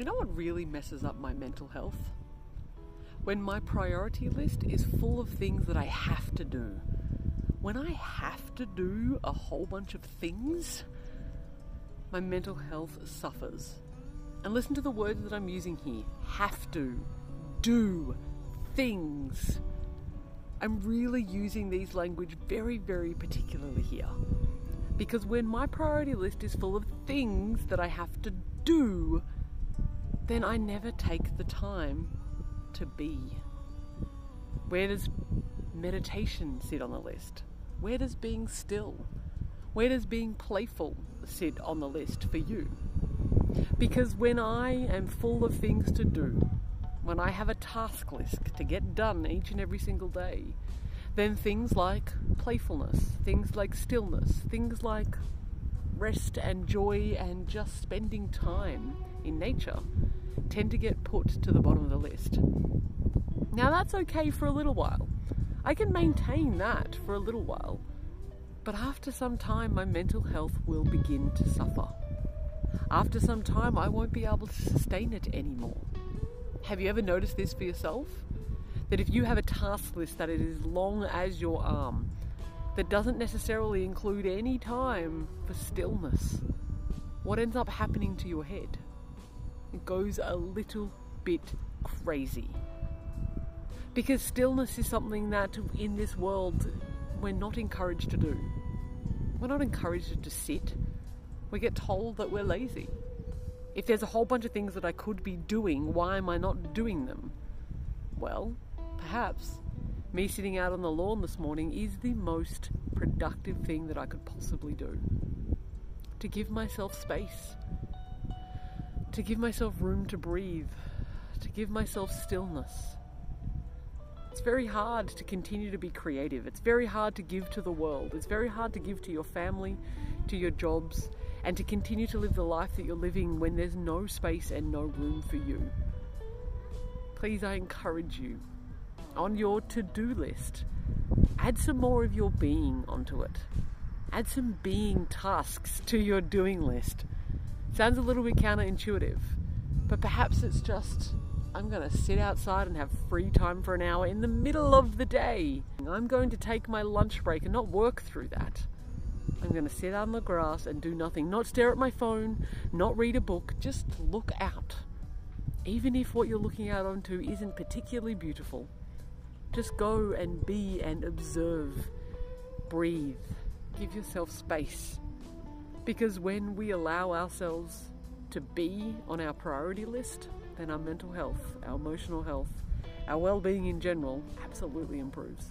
You know what really messes up my mental health? When my priority list is full of things that I have to do. When I have to do a whole bunch of things, my mental health suffers. And listen to the words that I'm using here have to, do, things. I'm really using these language very, very particularly here. Because when my priority list is full of things that I have to do, then I never take the time to be. Where does meditation sit on the list? Where does being still? Where does being playful sit on the list for you? Because when I am full of things to do, when I have a task list to get done each and every single day, then things like playfulness, things like stillness, things like rest and joy and just spending time in nature tend to get put to the bottom of the list. Now, that's okay for a little while. I can maintain that for a little while. But after some time, my mental health will begin to suffer. After some time, I won't be able to sustain it anymore. Have you ever noticed this for yourself? That if you have a task list that is as long as your arm, that doesn't necessarily include any time for stillness, what ends up happening to your head? Goes a little bit crazy. Because stillness is something that in this world we're not encouraged to do. We're not encouraged to sit. We get told that we're lazy. If there's a whole bunch of things that I could be doing, why am I not doing them? Well, perhaps me sitting out on the lawn this morning is the most productive thing that I could possibly do. To give myself space, to give myself room to breathe, to give myself stillness. It's very hard to continue to be creative. It's very hard to give to the world. It's very hard to give to your family, to your jobs, and to continue to live the life that you're living when there's no space and no room for you. Please, I encourage you on your to do list, add some more of your being onto it. Add some being tasks to your doing list. Sounds a little bit counterintuitive, but perhaps it's just I'm going to sit outside and have free time for an hour in the middle of the day. I'm going to take my lunch break and not work through that. I'm going to sit on the grass and do nothing, not stare at my phone, not read a book, just look out. Even if what you're looking out onto isn't particularly beautiful, just go and be and observe. Breathe. Give yourself space. Because when we allow ourselves to be on our priority list, then our mental health, our emotional health, our well being in general absolutely improves.